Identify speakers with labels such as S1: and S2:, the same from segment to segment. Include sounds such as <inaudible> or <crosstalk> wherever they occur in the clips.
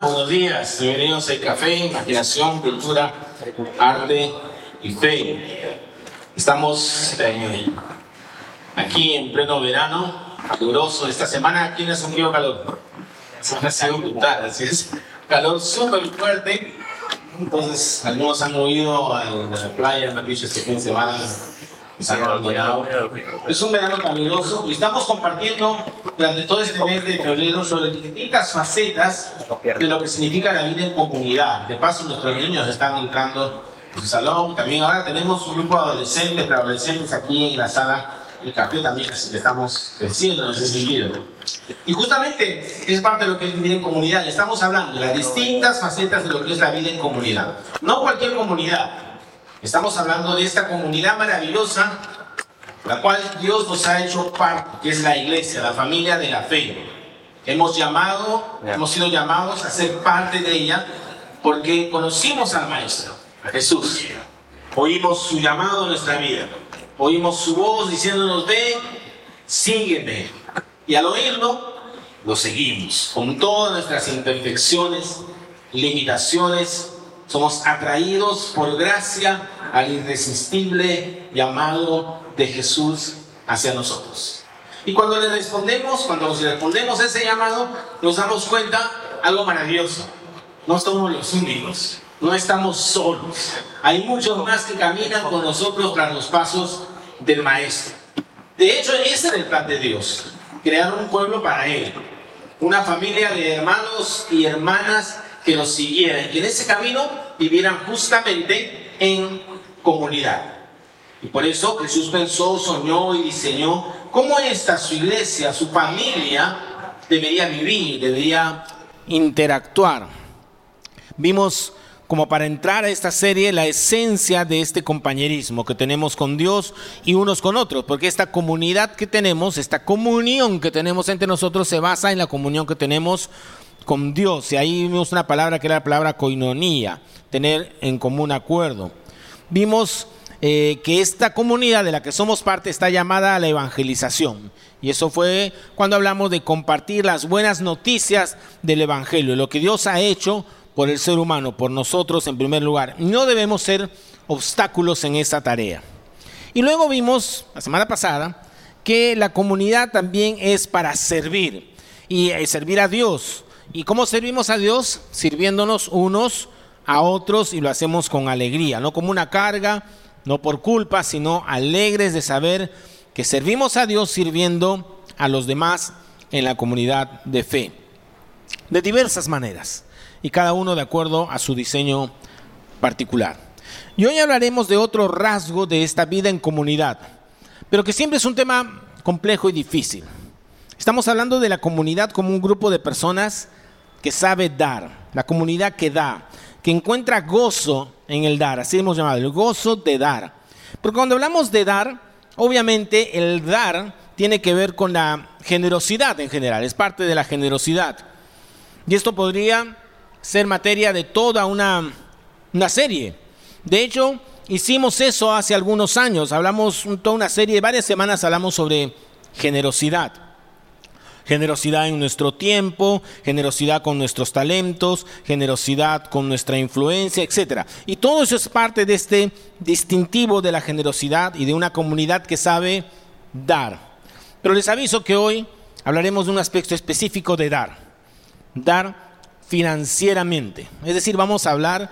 S1: Buenos días, bienvenidos a Café, Imaginación, Cultura, Arte y Fe. Estamos eh, aquí en pleno verano, caluroso. Esta semana aquí no ha sentido calor. Ha sido brutal, así es. Calor súper fuerte. Entonces, algunos han movido a la playa, han dicho este fin de semana es un verano caluroso y estamos compartiendo durante todo este mes de febrero sobre distintas facetas de lo que significa la vida en comunidad. De paso, nuestros niños están entrando en el salón. También ahora tenemos un grupo de adolescentes, preadolescentes aquí en la sala el café también, así que estamos creciendo en ese sentido. Y justamente es parte de lo que es vivir en comunidad. Estamos hablando de las distintas facetas de lo que es la vida en comunidad. No cualquier comunidad, Estamos hablando de esta comunidad maravillosa, la cual Dios nos ha hecho parte, que es la iglesia, la familia de la fe. Hemos llamado, hemos sido llamados a ser parte de ella porque conocimos al Maestro, a Jesús. Oímos su llamado en nuestra vida. Oímos su voz diciéndonos, ven, sígueme. Y al oírlo, lo seguimos con todas nuestras imperfecciones, limitaciones, somos atraídos por gracia al irresistible llamado de Jesús hacia nosotros. Y cuando le respondemos, cuando nos respondemos ese llamado, nos damos cuenta algo maravilloso. No somos los únicos, no estamos solos. Hay muchos más que caminan con nosotros tras los pasos del Maestro. De hecho, ese era el plan de Dios, crear un pueblo para Él, una familia de hermanos y hermanas que los siguieran, que en ese camino vivieran justamente en comunidad. Y por eso Jesús pensó, soñó y diseñó cómo esta, su iglesia, su familia, debería vivir, debería interactuar. Vimos como para entrar a esta serie la esencia de este compañerismo que tenemos con Dios y unos con otros, porque esta comunidad que tenemos, esta comunión que tenemos entre nosotros se basa en la comunión que tenemos con Dios. Y ahí vimos una palabra que era la palabra coinonía, tener en común acuerdo. Vimos eh, que esta comunidad de la que somos parte está llamada a la evangelización. Y eso fue cuando hablamos de compartir las buenas noticias del Evangelio, lo que Dios ha hecho por el ser humano, por nosotros en primer lugar. No debemos ser obstáculos en esta tarea. Y luego vimos, la semana pasada, que la comunidad también es para servir y eh, servir a Dios. ¿Y cómo servimos a Dios? Sirviéndonos unos a otros y lo hacemos con alegría, no como una carga, no por culpa, sino alegres de saber que servimos a Dios sirviendo a los demás en la comunidad de fe. De diversas maneras y cada uno de acuerdo a su diseño particular. Y hoy hablaremos de otro rasgo de esta vida en comunidad, pero que siempre es un tema complejo y difícil. Estamos hablando de la comunidad como un grupo de personas que sabe dar, la comunidad que da, que encuentra gozo en el dar, así hemos llamado, el gozo de dar. Porque cuando hablamos de dar, obviamente el dar tiene que ver con la generosidad en general, es parte de la generosidad. Y esto podría ser materia de toda una, una serie. De hecho, hicimos eso hace algunos años, hablamos toda una serie, varias semanas hablamos sobre generosidad generosidad en nuestro tiempo, generosidad con nuestros talentos, generosidad con nuestra influencia, etc. Y todo eso es parte de este distintivo de la generosidad y de una comunidad que sabe dar. Pero les aviso que hoy hablaremos de un aspecto específico de dar. Dar financieramente. Es decir, vamos a hablar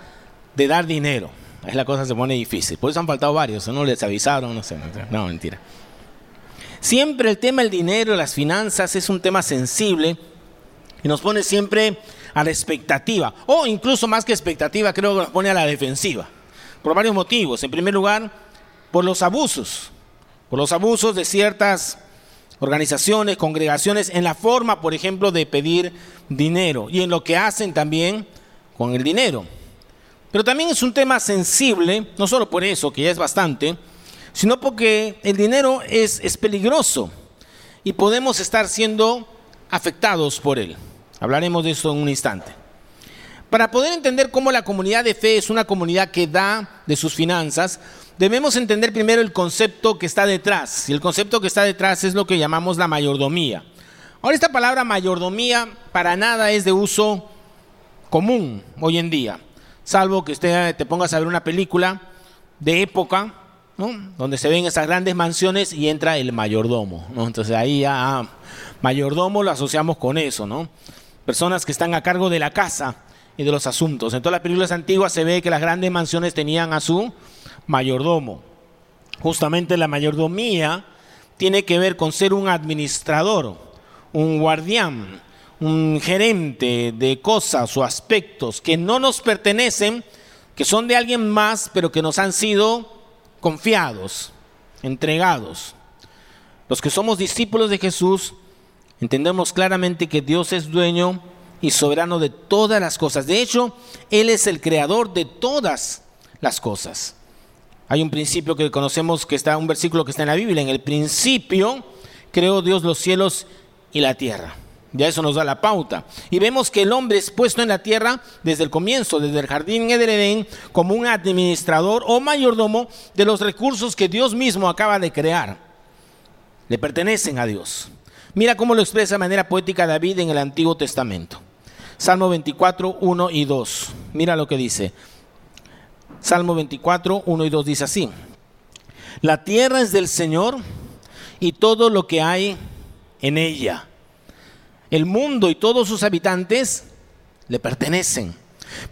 S1: de dar dinero. Es la cosa se pone difícil. Por eso han faltado varios, ¿no? Les avisaron, no sé. No, mentira. Siempre el tema del dinero, las finanzas es un tema sensible y nos pone siempre a la expectativa, o incluso más que expectativa, creo que nos pone a la defensiva, por varios motivos. En primer lugar, por los abusos, por los abusos de ciertas organizaciones, congregaciones, en la forma, por ejemplo, de pedir dinero y en lo que hacen también con el dinero. Pero también es un tema sensible, no solo por eso, que ya es bastante, sino porque el dinero es, es peligroso y podemos estar siendo afectados por él. Hablaremos de eso en un instante. Para poder entender cómo la comunidad de fe es una comunidad que da de sus finanzas, debemos entender primero el concepto que está detrás. Y el concepto que está detrás es lo que llamamos la mayordomía. Ahora esta palabra mayordomía para nada es de uso común hoy en día, salvo que usted te pongas a ver una película de época, donde se ven esas grandes mansiones y entra el mayordomo. ¿no? Entonces ahí ya ah, mayordomo lo asociamos con eso, ¿no? Personas que están a cargo de la casa y de los asuntos. En todas las películas antiguas se ve que las grandes mansiones tenían a su mayordomo. Justamente la mayordomía tiene que ver con ser un administrador, un guardián, un gerente de cosas o aspectos que no nos pertenecen, que son de alguien más, pero que nos han sido confiados, entregados. Los que somos discípulos de Jesús entendemos claramente que Dios es dueño y soberano de todas las cosas. De hecho, Él es el creador de todas las cosas. Hay un principio que conocemos que está, un versículo que está en la Biblia. En el principio creó Dios los cielos y la tierra. Ya eso nos da la pauta. Y vemos que el hombre es puesto en la tierra desde el comienzo, desde el jardín de Edén, como un administrador o mayordomo de los recursos que Dios mismo acaba de crear. Le pertenecen a Dios. Mira cómo lo expresa de manera poética David en el Antiguo Testamento. Salmo 24, 1 y 2. Mira lo que dice. Salmo 24, 1 y 2 dice así. La tierra es del Señor y todo lo que hay en ella el mundo y todos sus habitantes le pertenecen.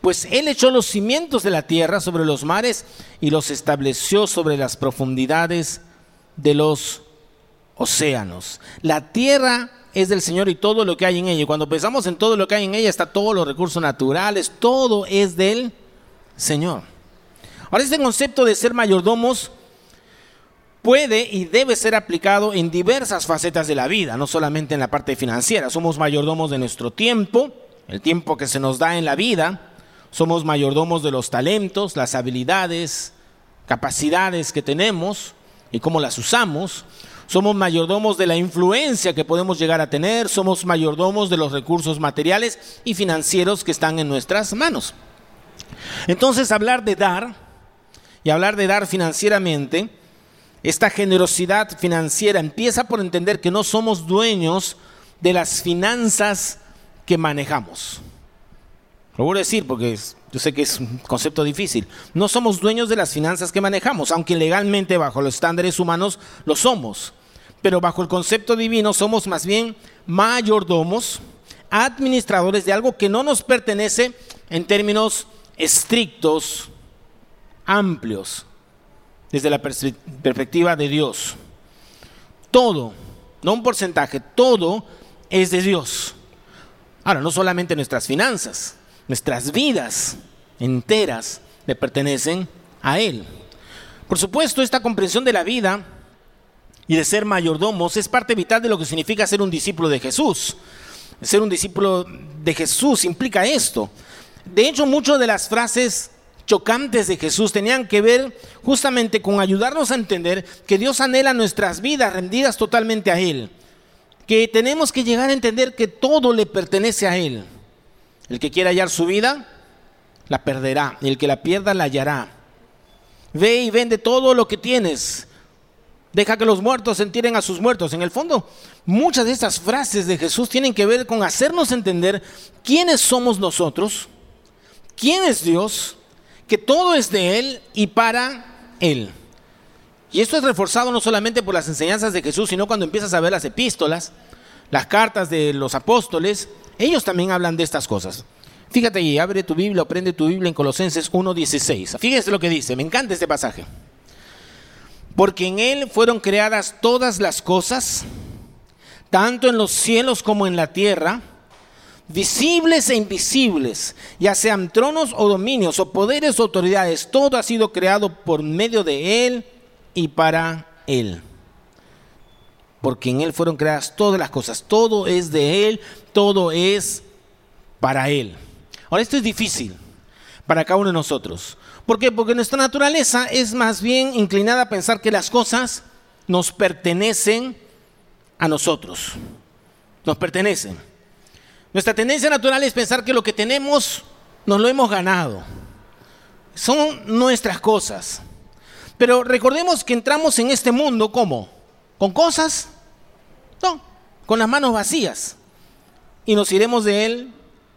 S1: Pues Él echó los cimientos de la tierra sobre los mares y los estableció sobre las profundidades de los océanos. La tierra es del Señor y todo lo que hay en ella. Cuando pensamos en todo lo que hay en ella, está todos los recursos naturales, todo es del Señor. Ahora, este concepto de ser mayordomos puede y debe ser aplicado en diversas facetas de la vida, no solamente en la parte financiera. Somos mayordomos de nuestro tiempo, el tiempo que se nos da en la vida. Somos mayordomos de los talentos, las habilidades, capacidades que tenemos y cómo las usamos. Somos mayordomos de la influencia que podemos llegar a tener. Somos mayordomos de los recursos materiales y financieros que están en nuestras manos. Entonces hablar de dar y hablar de dar financieramente esta generosidad financiera empieza por entender que no somos dueños de las finanzas que manejamos. Lo voy a decir porque yo sé que es un concepto difícil. No somos dueños de las finanzas que manejamos, aunque legalmente bajo los estándares humanos lo somos. Pero bajo el concepto divino somos más bien mayordomos, administradores de algo que no nos pertenece en términos estrictos, amplios desde la perspectiva de Dios. Todo, no un porcentaje, todo es de Dios. Ahora, no solamente nuestras finanzas, nuestras vidas enteras le pertenecen a Él. Por supuesto, esta comprensión de la vida y de ser mayordomos es parte vital de lo que significa ser un discípulo de Jesús. Ser un discípulo de Jesús implica esto. De hecho, muchas de las frases chocantes de Jesús tenían que ver justamente con ayudarnos a entender que Dios anhela nuestras vidas rendidas totalmente a Él. Que tenemos que llegar a entender que todo le pertenece a Él. El que quiera hallar su vida, la perderá. Y el que la pierda, la hallará. Ve y vende todo lo que tienes. Deja que los muertos entierren a sus muertos. En el fondo, muchas de estas frases de Jesús tienen que ver con hacernos entender quiénes somos nosotros, quién es Dios que todo es de Él y para Él. Y esto es reforzado no solamente por las enseñanzas de Jesús, sino cuando empiezas a ver las epístolas, las cartas de los apóstoles, ellos también hablan de estas cosas. Fíjate y abre tu Biblia o prende tu Biblia en Colosenses 1.16. Fíjese lo que dice, me encanta este pasaje. Porque en Él fueron creadas todas las cosas, tanto en los cielos como en la tierra, visibles e invisibles, ya sean tronos o dominios o poderes o autoridades, todo ha sido creado por medio de Él y para Él. Porque en Él fueron creadas todas las cosas, todo es de Él, todo es para Él. Ahora esto es difícil para cada uno de nosotros. ¿Por qué? Porque nuestra naturaleza es más bien inclinada a pensar que las cosas nos pertenecen a nosotros. Nos pertenecen. Nuestra tendencia natural es pensar que lo que tenemos nos lo hemos ganado. Son nuestras cosas. Pero recordemos que entramos en este mundo ¿cómo? ¿Con cosas? No, con las manos vacías. Y nos iremos de él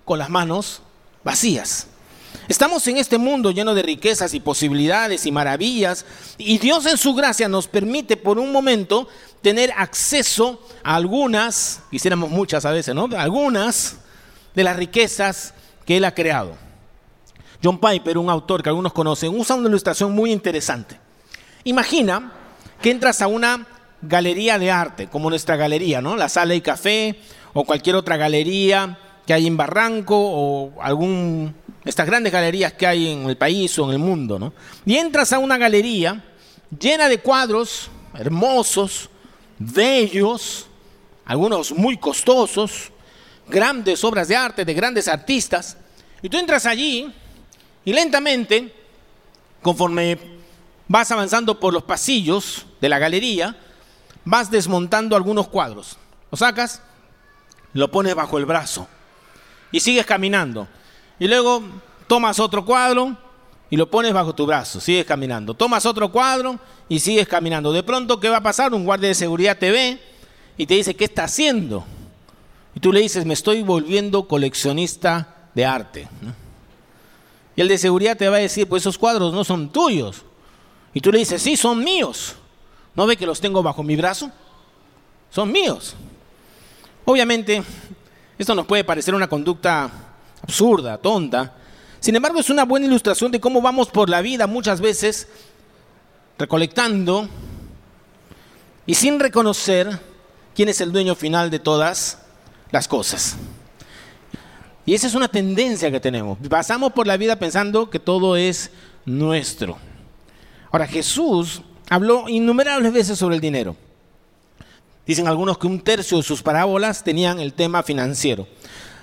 S1: con las manos
S2: vacías. Estamos en este mundo lleno de riquezas y posibilidades y maravillas y Dios en su gracia nos permite por un momento tener acceso a algunas, quisiéramos muchas a veces, ¿no? Algunas de las riquezas que Él ha creado. John Piper, un autor que algunos conocen, usa una ilustración muy interesante. Imagina que entras a una galería de arte, como nuestra galería, ¿no? La sala y café o cualquier otra galería que hay en Barranco o algún estas grandes galerías que hay en el país o en el mundo, ¿no? Y entras a una galería llena de cuadros hermosos, bellos, algunos muy costosos, grandes obras de arte de grandes artistas, y tú entras allí y lentamente, conforme vas avanzando por los pasillos de la galería, vas desmontando algunos cuadros. Lo sacas, lo pones bajo el brazo y sigues caminando. Y luego tomas otro cuadro y lo pones bajo tu brazo, sigues caminando. Tomas otro cuadro y sigues caminando. De pronto, ¿qué va a pasar? Un guardia de seguridad te ve y te dice, ¿qué está haciendo? Y tú le dices, me estoy volviendo coleccionista de arte. Y el de seguridad te va a decir, pues esos cuadros no son tuyos. Y tú le dices, sí, son míos. ¿No ve que los tengo bajo mi brazo? Son míos. Obviamente, esto nos puede parecer una conducta absurda, tonta. Sin embargo, es una buena ilustración de cómo vamos por la vida muchas veces recolectando y sin reconocer quién es el dueño final de todas las cosas. Y esa es una tendencia que tenemos. Pasamos por la vida pensando que todo es nuestro. Ahora, Jesús habló innumerables veces sobre el dinero. Dicen algunos que un tercio de sus parábolas tenían el tema financiero.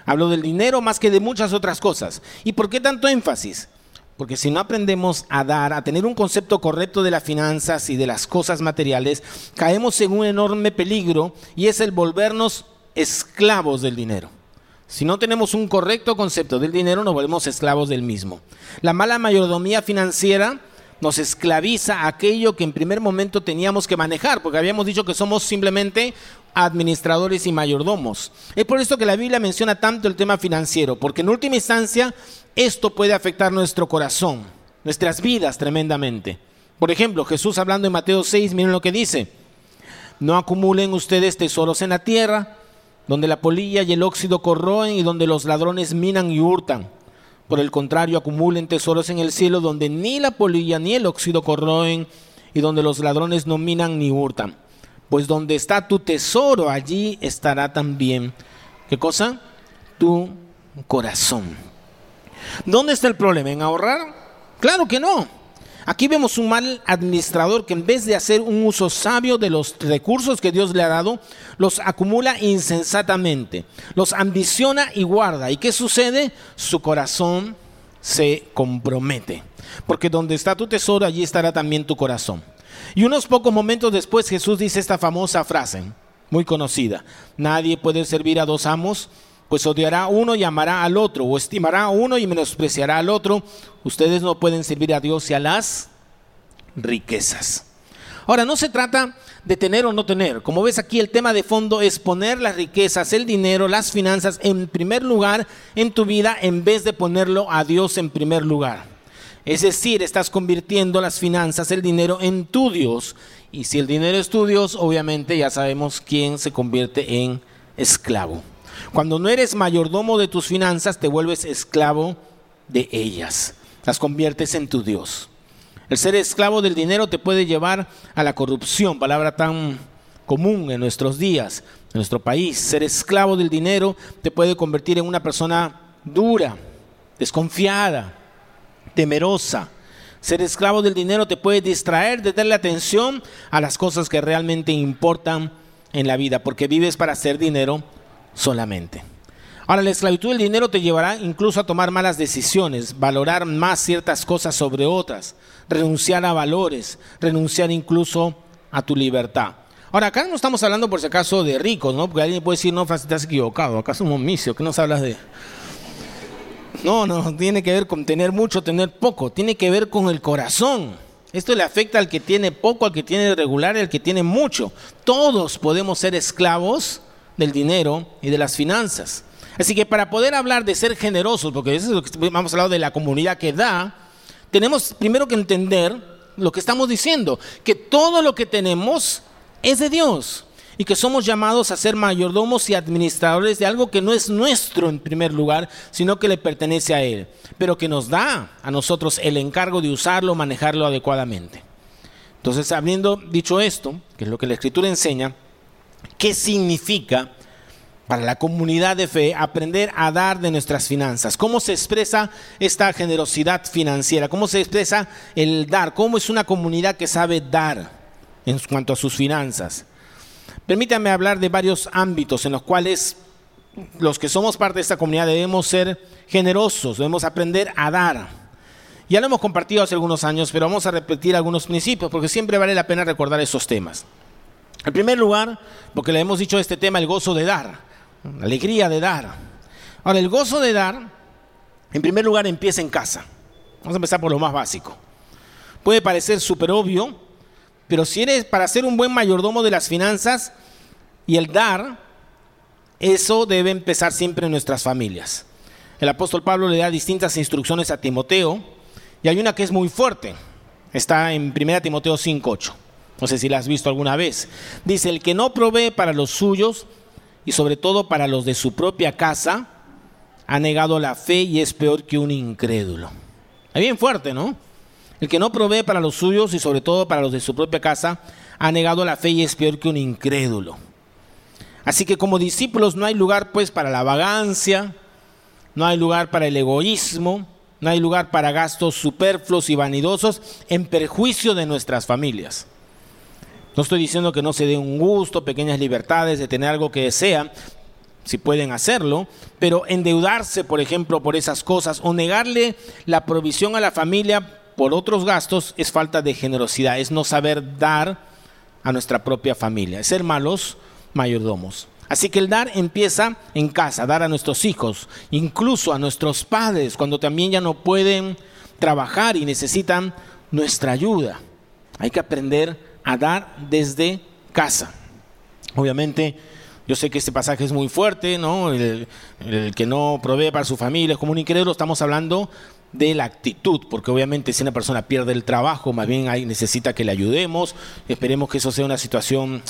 S2: Hablo del dinero más que de muchas otras cosas. ¿Y por qué tanto énfasis? Porque si no aprendemos a dar, a tener un concepto correcto de las finanzas y de las cosas materiales, caemos en un enorme peligro y es el volvernos esclavos del dinero. Si no tenemos un correcto concepto del dinero, nos volvemos esclavos del mismo. La mala mayordomía financiera nos esclaviza aquello que en primer momento teníamos que manejar, porque habíamos dicho que somos simplemente administradores y mayordomos. Es por esto que la Biblia menciona tanto el tema financiero, porque en última instancia esto puede afectar nuestro corazón, nuestras vidas tremendamente. Por ejemplo, Jesús hablando en Mateo 6, miren lo que dice, no acumulen ustedes tesoros en la tierra, donde la polilla y el óxido corroen y donde los ladrones minan y hurtan por el contrario, acumulen tesoros en el cielo donde ni la polilla ni el óxido corroen y donde los ladrones no minan ni hurtan. Pues donde está tu tesoro, allí estará también, ¿qué cosa? Tu corazón. ¿Dónde está el problema? ¿En ahorrar? Claro que no. Aquí vemos un mal administrador que en vez de hacer un uso sabio de los recursos que Dios le ha dado, los acumula insensatamente, los ambiciona y guarda. ¿Y qué sucede? Su corazón se compromete. Porque donde está tu tesoro, allí estará también tu corazón. Y unos pocos momentos después Jesús dice esta famosa frase, muy conocida. Nadie puede servir a dos amos pues odiará uno y amará al otro, o estimará a uno y menospreciará al otro. Ustedes no pueden servir a Dios y a las riquezas. Ahora, no se trata de tener o no tener. Como ves aquí, el tema de fondo es poner las riquezas, el dinero, las finanzas en primer lugar en tu vida en vez de ponerlo a Dios en primer lugar. Es decir, estás convirtiendo las finanzas, el dinero en tu Dios. Y si el dinero es tu Dios, obviamente ya sabemos quién se convierte en esclavo. Cuando no eres mayordomo de tus finanzas, te vuelves esclavo de ellas. Las conviertes en tu Dios. El ser esclavo del dinero te puede llevar a la corrupción, palabra tan común en nuestros días, en nuestro país. Ser esclavo del dinero te puede convertir en una persona dura, desconfiada, temerosa. Ser esclavo del dinero te puede distraer de darle atención a las cosas que realmente importan en la vida, porque vives para hacer dinero solamente. Ahora, la esclavitud del dinero te llevará incluso a tomar malas decisiones, valorar más ciertas cosas sobre otras, renunciar a valores, renunciar incluso a tu libertad. Ahora, acá no estamos hablando por si acaso de ricos, ¿no? Porque alguien puede decir, no, estás equivocado, acá es un omicio, que nos hablas de... No, no, tiene que ver con tener mucho, tener poco, tiene que ver con el corazón. Esto le afecta al que tiene poco, al que tiene regular, al que tiene mucho. Todos podemos ser esclavos del dinero y de las finanzas. Así que para poder hablar de ser generosos, porque eso es lo que hemos hablado de la comunidad que da, tenemos primero que entender lo que estamos diciendo, que todo lo que tenemos es de Dios y que somos llamados a ser mayordomos y administradores de algo que no es nuestro en primer lugar, sino que le pertenece a Él, pero que nos da a nosotros el encargo de usarlo, manejarlo adecuadamente. Entonces, habiendo dicho esto, que es lo que la Escritura enseña, ¿qué significa para la comunidad de fe aprender a dar de nuestras finanzas? ¿Cómo se expresa esta generosidad financiera? ¿Cómo se expresa el dar? ¿Cómo es una comunidad que sabe dar en cuanto a sus finanzas? Permítanme hablar de varios ámbitos en los cuales los que somos parte de esta comunidad debemos ser generosos, debemos aprender a dar. Ya lo hemos compartido hace algunos años, pero vamos a repetir algunos principios porque siempre vale la pena recordar esos temas. En primer lugar, porque le hemos dicho este tema, el gozo de dar, la alegría de dar. Ahora, el gozo de dar, en primer lugar, empieza en casa. Vamos a empezar por lo más básico. Puede parecer súper obvio, pero si eres para ser un buen mayordomo de las finanzas y el dar, eso debe empezar siempre en nuestras familias. El apóstol Pablo le da distintas instrucciones a Timoteo y hay una que es muy fuerte. Está en 1 Timoteo 5.8. No sé si la has visto alguna vez. Dice, el que no provee para los suyos y sobre todo para los de su propia casa, ha negado la fe y es peor que un incrédulo. Es bien fuerte, ¿no? El que no provee para los suyos y sobre todo para los de su propia casa, ha negado la fe y es peor que un incrédulo. Así que como discípulos no hay lugar pues para la vagancia, no hay lugar para el egoísmo, no hay lugar para gastos superfluos y vanidosos en perjuicio de nuestras familias. No estoy diciendo que no se dé un gusto, pequeñas libertades de tener algo que desean, si pueden hacerlo, pero endeudarse, por ejemplo, por esas cosas o negarle la provisión a la familia por otros gastos es falta de generosidad, es no saber dar a nuestra propia familia, es ser malos mayordomos. Así que el dar empieza en casa, dar a nuestros hijos, incluso a nuestros padres, cuando también ya no pueden trabajar y necesitan nuestra ayuda. Hay que aprender a dar desde casa. Obviamente, yo sé que este pasaje es muy fuerte, ¿no? El, que no provee para su familia es como un incrédulo. Estamos hablando de la actitud, porque obviamente si una persona pierde el trabajo, más bien ahí necesita que le ayudemos, esperemos que eso sea una situación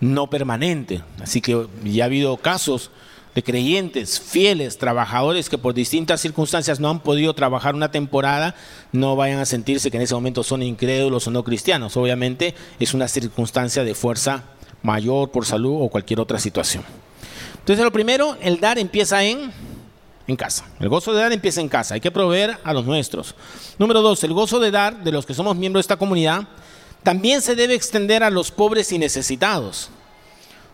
S2: no permanente. Así que ya ha habido casos de creyentes, fieles, trabajadores que por distintas circunstancias no han podido trabajar una temporada, no vayan a sentirse que en ese momento son incrédulos o no cristianos. Obviamente es una circunstancia de fuerza mayor por salud o cualquier otra situación. Entonces lo primero, el dar empieza en en casa. El gozo de dar empieza en casa. Hay que proveer a los nuestros. Número dos, el gozo de dar de los que somos miembros de esta comunidad también se debe extender a los pobres y necesitados.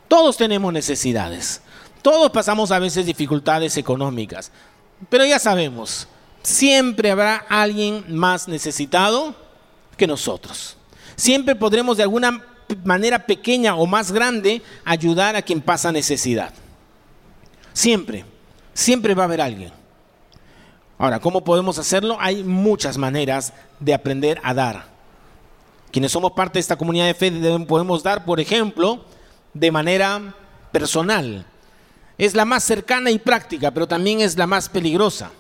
S2: Todos tenemos necesidades. Todos pasamos a veces dificultades económicas. Pero ya sabemos, siempre habrá alguien más necesitado que nosotros. Siempre podremos de alguna manera pequeña o más grande ayudar a quien pasa necesidad. Siempre. Siempre va a haber alguien. Ahora, ¿cómo podemos hacerlo? Hay muchas maneras de aprender a dar. Quienes somos parte de esta comunidad de fe podemos dar, por ejemplo, de manera personal. Es la más cercana y práctica, pero también es la más peligrosa.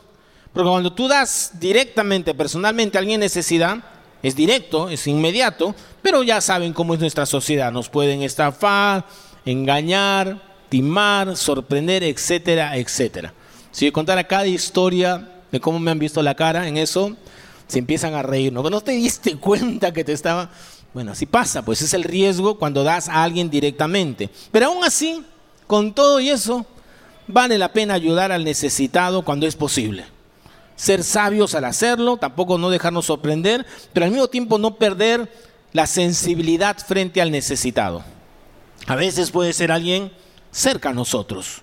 S2: Porque cuando tú das directamente, personalmente a alguien necesidad, es directo, es inmediato, pero ya saben cómo es nuestra sociedad. Nos pueden estafar, engañar, timar, sorprender, etcétera, etcétera. Si yo contara cada historia de cómo me han visto la cara en eso, se empiezan a reír. ¿no? no te diste <laughs> cuenta que te estaba... Bueno, así pasa, pues es el riesgo cuando das a alguien directamente. Pero aún así, con todo y eso, vale la pena ayudar al necesitado cuando es posible. Ser sabios al hacerlo, tampoco no dejarnos sorprender, pero al mismo tiempo no perder la sensibilidad frente al necesitado. A veces puede ser alguien cerca a nosotros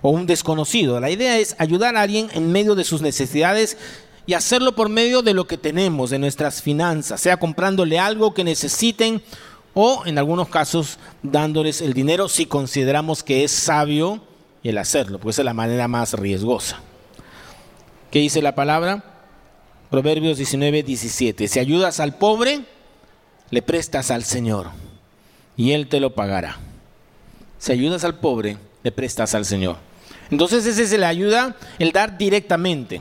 S2: o un desconocido. La idea es ayudar a alguien en medio de sus necesidades y hacerlo por medio de lo que tenemos, de nuestras finanzas, sea comprándole algo que necesiten o en algunos casos dándoles el dinero si consideramos que es sabio el hacerlo, porque esa es la manera más riesgosa. ¿Qué dice la palabra? Proverbios 19, 17. Si ayudas al pobre, le prestas al Señor y Él te lo pagará. Si ayudas al pobre, le prestas al Señor. Entonces ese se le ayuda el dar directamente.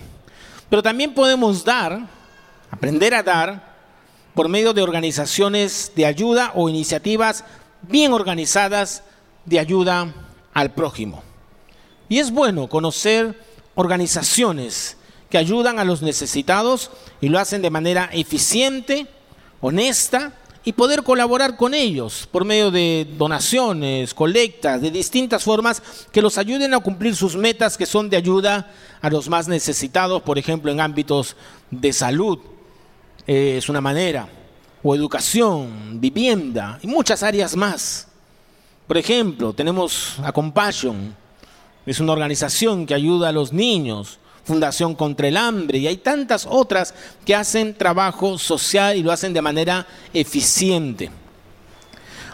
S2: Pero también podemos dar, aprender a dar, por medio de organizaciones de ayuda o iniciativas bien organizadas de ayuda al prójimo. Y es bueno conocer organizaciones que ayudan a los necesitados y lo hacen de manera eficiente, honesta y poder colaborar con ellos por medio de donaciones, colectas, de distintas formas que los ayuden a cumplir sus metas que son de ayuda a los más necesitados, por ejemplo, en ámbitos de salud, eh, es una manera, o educación, vivienda y muchas áreas más. Por ejemplo, tenemos a Compassion, es una organización que ayuda a los niños, Fundación contra el Hambre, y hay tantas otras que hacen trabajo social y lo hacen de manera eficiente.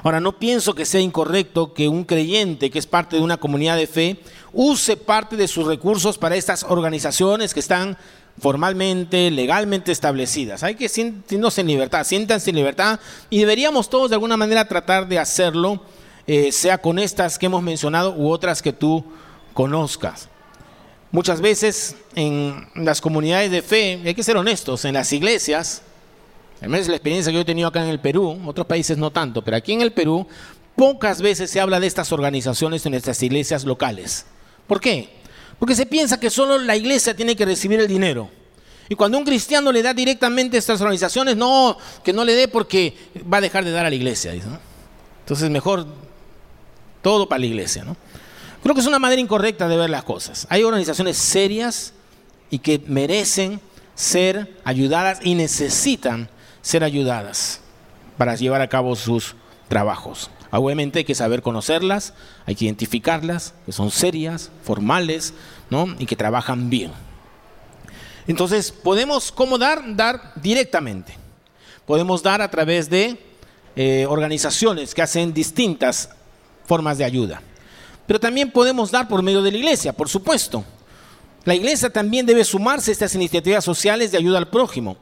S2: Ahora, no pienso que sea incorrecto que un creyente que es parte de una comunidad de fe use parte de sus recursos para estas organizaciones que están formalmente, legalmente establecidas. Hay que sentirnos en libertad, siéntanse en libertad y deberíamos todos de alguna manera tratar de hacerlo, eh, sea con estas que hemos mencionado u otras que tú conozcas. Muchas veces en las comunidades de fe, hay que ser honestos, en las iglesias, al menos la experiencia que yo he tenido acá en el Perú, otros países no tanto, pero aquí en el Perú, pocas veces se habla de estas organizaciones en nuestras iglesias locales. ¿Por qué? Porque se piensa que solo la iglesia tiene que recibir el dinero. Y cuando un cristiano le da directamente a estas organizaciones, no, que no le dé porque va a dejar de dar a la iglesia. Entonces mejor todo para la iglesia. ¿no? Creo que es una manera incorrecta de ver las cosas. Hay organizaciones serias y que merecen ser ayudadas y necesitan ser ayudadas para llevar a cabo sus trabajos. Obviamente hay que saber conocerlas, hay que identificarlas, que son serias, formales, ¿no? y que trabajan bien. Entonces, podemos, ¿cómo dar? Dar directamente. Podemos dar a través de eh, organizaciones que hacen distintas formas de ayuda. Pero también podemos dar por medio de la iglesia, por supuesto. La iglesia también debe sumarse a estas iniciativas sociales de ayuda al prójimo.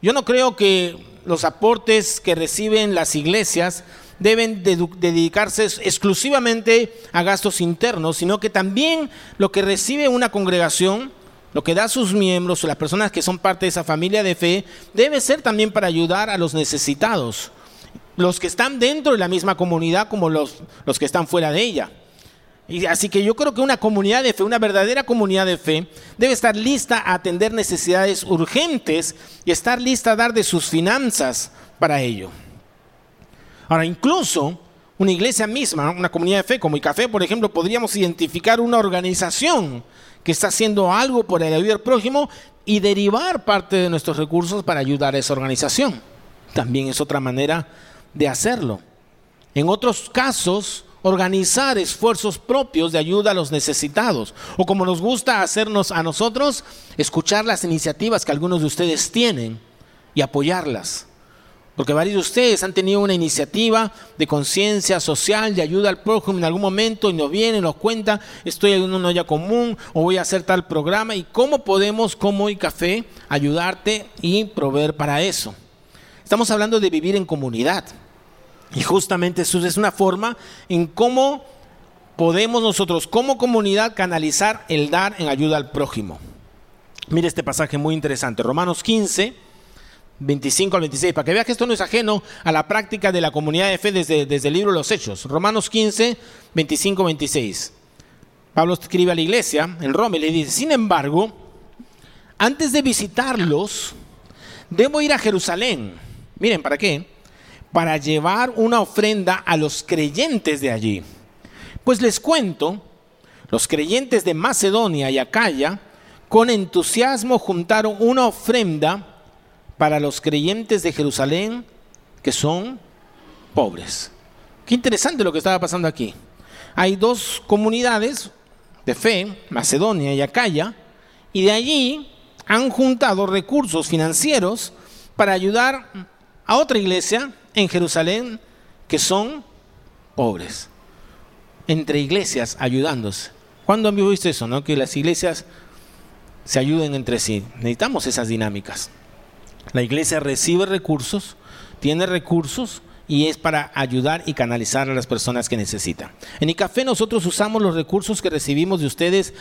S2: Yo no creo que los aportes que reciben las iglesias deben dedicarse exclusivamente a gastos internos, sino que también lo que recibe una congregación, lo que da sus miembros o las personas que son parte de esa familia de fe, debe ser también para ayudar a los necesitados, los que están dentro de la misma comunidad como los, los que están fuera de ella. Y así que yo creo que una comunidad de fe, una verdadera comunidad de fe, debe estar lista a atender necesidades urgentes y estar lista a dar de sus finanzas para ello. Ahora, incluso una iglesia misma, una comunidad de fe como el café, por ejemplo, podríamos identificar una organización que está haciendo algo por el ayuda al prójimo y derivar parte de nuestros recursos para ayudar a esa organización. También es otra manera de hacerlo. En otros casos, organizar esfuerzos propios de ayuda a los necesitados. O como nos gusta hacernos a nosotros, escuchar las iniciativas que algunos de ustedes tienen y apoyarlas. Porque varios de ustedes han tenido una iniciativa de conciencia social, de ayuda al prójimo en algún momento y nos vienen, nos cuentan, estoy en una olla común o voy a hacer tal programa y cómo podemos, como y café, ayudarte y proveer para eso. Estamos hablando de vivir en comunidad. Y justamente eso es una forma en cómo podemos nosotros como comunidad canalizar el dar en ayuda al prójimo. Mire este pasaje muy interesante, Romanos 15, 25 al 26, para que vea que esto no es ajeno a la práctica de la comunidad de fe desde, desde el libro de los Hechos. Romanos 15, 25, 26. Pablo escribe a la iglesia en Roma y le dice, sin embargo, antes de visitarlos, debo ir a Jerusalén. Miren, ¿para qué? Para llevar una ofrenda a los creyentes de allí. Pues les cuento, los creyentes de Macedonia y Acaya con entusiasmo juntaron una ofrenda para los creyentes de Jerusalén que son pobres. Qué interesante lo que estaba pasando aquí. Hay dos comunidades de fe, Macedonia y Acaya, y de allí han juntado recursos financieros para ayudar a otra iglesia en Jerusalén que son pobres. Entre iglesias ayudándose. ¿Cuándo han visto eso? No? Que las iglesias se ayuden entre sí. Necesitamos esas dinámicas. La iglesia recibe recursos, tiene recursos y es para ayudar y canalizar a las personas que necesitan. En ICAFE nosotros usamos los recursos que recibimos de ustedes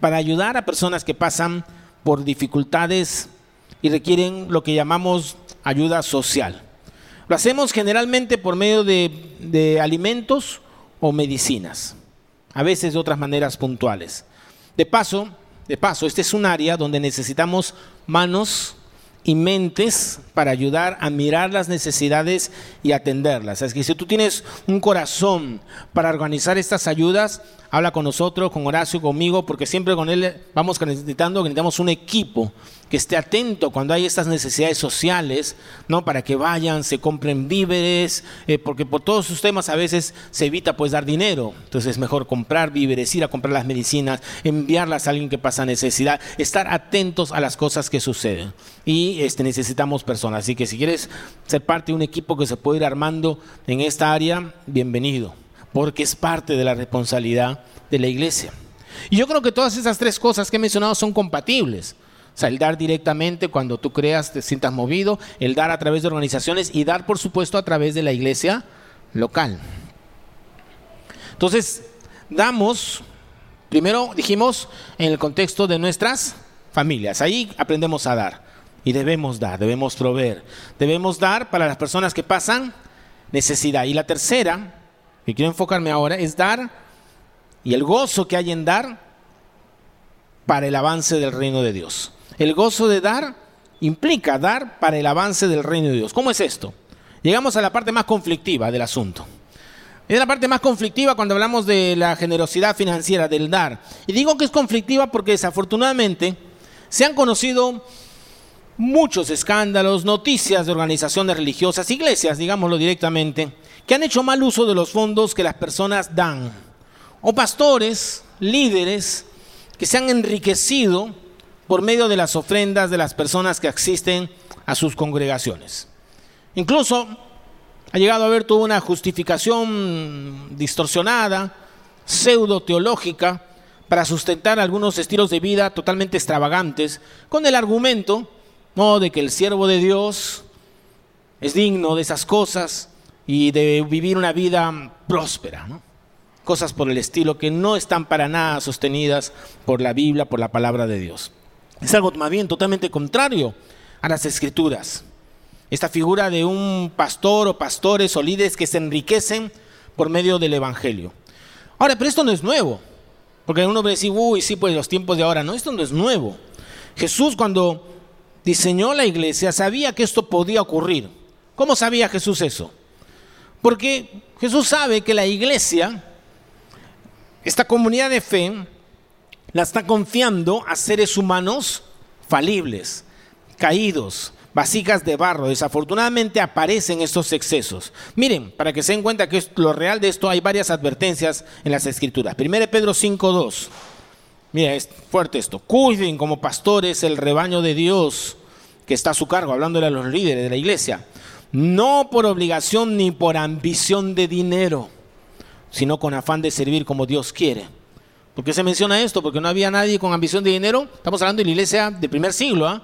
S2: para ayudar a personas que pasan por dificultades y requieren lo que llamamos ayuda social. Lo hacemos generalmente por medio de, alimentos o medicinas, a veces de otras maneras puntuales. De paso, de paso, este es un área donde necesitamos manos y mentes para ayudar a mirar las necesidades y atenderlas. Es que si tú tienes un corazón para organizar estas ayudas, habla con nosotros, con Horacio, conmigo, porque siempre con él vamos necesitando, necesitamos un equipo que esté atento cuando hay estas necesidades sociales, ¿no? Para que vayan, se compren víveres, eh, porque por todos sus temas a veces se evita pues dar dinero. Entonces es mejor comprar víveres, ir a comprar las medicinas, enviarlas a alguien que pasa necesidad, estar atentos a las cosas que suceden. Y este, necesitamos personas. Así que si quieres ser parte de un equipo que se puede ir armando en esta área, bienvenido, porque es parte de la responsabilidad de la iglesia. Y yo creo que todas esas tres cosas que he mencionado son compatibles. O sea, el dar directamente cuando tú creas, te sientas movido, el dar a través de organizaciones y dar, por supuesto, a través de la iglesia local. Entonces, damos, primero dijimos, en el contexto de nuestras familias. Ahí aprendemos a dar. Y debemos dar, debemos proveer. Debemos dar para las personas que pasan necesidad. Y la tercera, que quiero enfocarme ahora, es dar y el gozo que hay en dar para el avance del reino de Dios. El gozo de dar implica dar para el avance del reino de Dios. ¿Cómo es esto? Llegamos a la parte más conflictiva del asunto. Es la parte más conflictiva cuando hablamos de la generosidad financiera, del dar. Y digo que es conflictiva porque desafortunadamente se han conocido muchos escándalos, noticias de organizaciones religiosas, iglesias, digámoslo directamente, que han hecho mal uso de los fondos que las personas dan. O pastores, líderes, que se han enriquecido por medio de las ofrendas de las personas que asisten a sus congregaciones. Incluso ha llegado a haber toda una justificación distorsionada, pseudo teológica, para sustentar algunos estilos de vida totalmente extravagantes, con el argumento ¿no? de que el siervo de Dios es digno de esas cosas y de vivir una vida próspera. Cosas por el estilo que no están para nada sostenidas por la Biblia, por la palabra de Dios. Es algo más bien totalmente contrario a las escrituras. Esta figura de un pastor o pastores o líderes que se enriquecen por medio del Evangelio. Ahora, pero esto no es nuevo. Porque uno ve decir, uy, sí, pues los tiempos de ahora. No, esto no es nuevo. Jesús cuando diseñó la iglesia sabía que esto podía ocurrir. ¿Cómo sabía Jesús eso? Porque Jesús sabe que la iglesia, esta comunidad de fe, la está confiando a seres humanos falibles, caídos, vasijas de barro. Desafortunadamente aparecen estos excesos. Miren, para que se den cuenta que es lo real de esto, hay varias advertencias en las escrituras. 1 Pedro 5.2. Mira, es fuerte esto. Cuiden como pastores el rebaño de Dios que está a su cargo, hablándole a los líderes de la iglesia. No por obligación ni por ambición de dinero, sino con afán de servir como Dios quiere ¿Por qué se menciona esto? Porque no había nadie con ambición de dinero. Estamos hablando de la iglesia del primer siglo. ¿ah?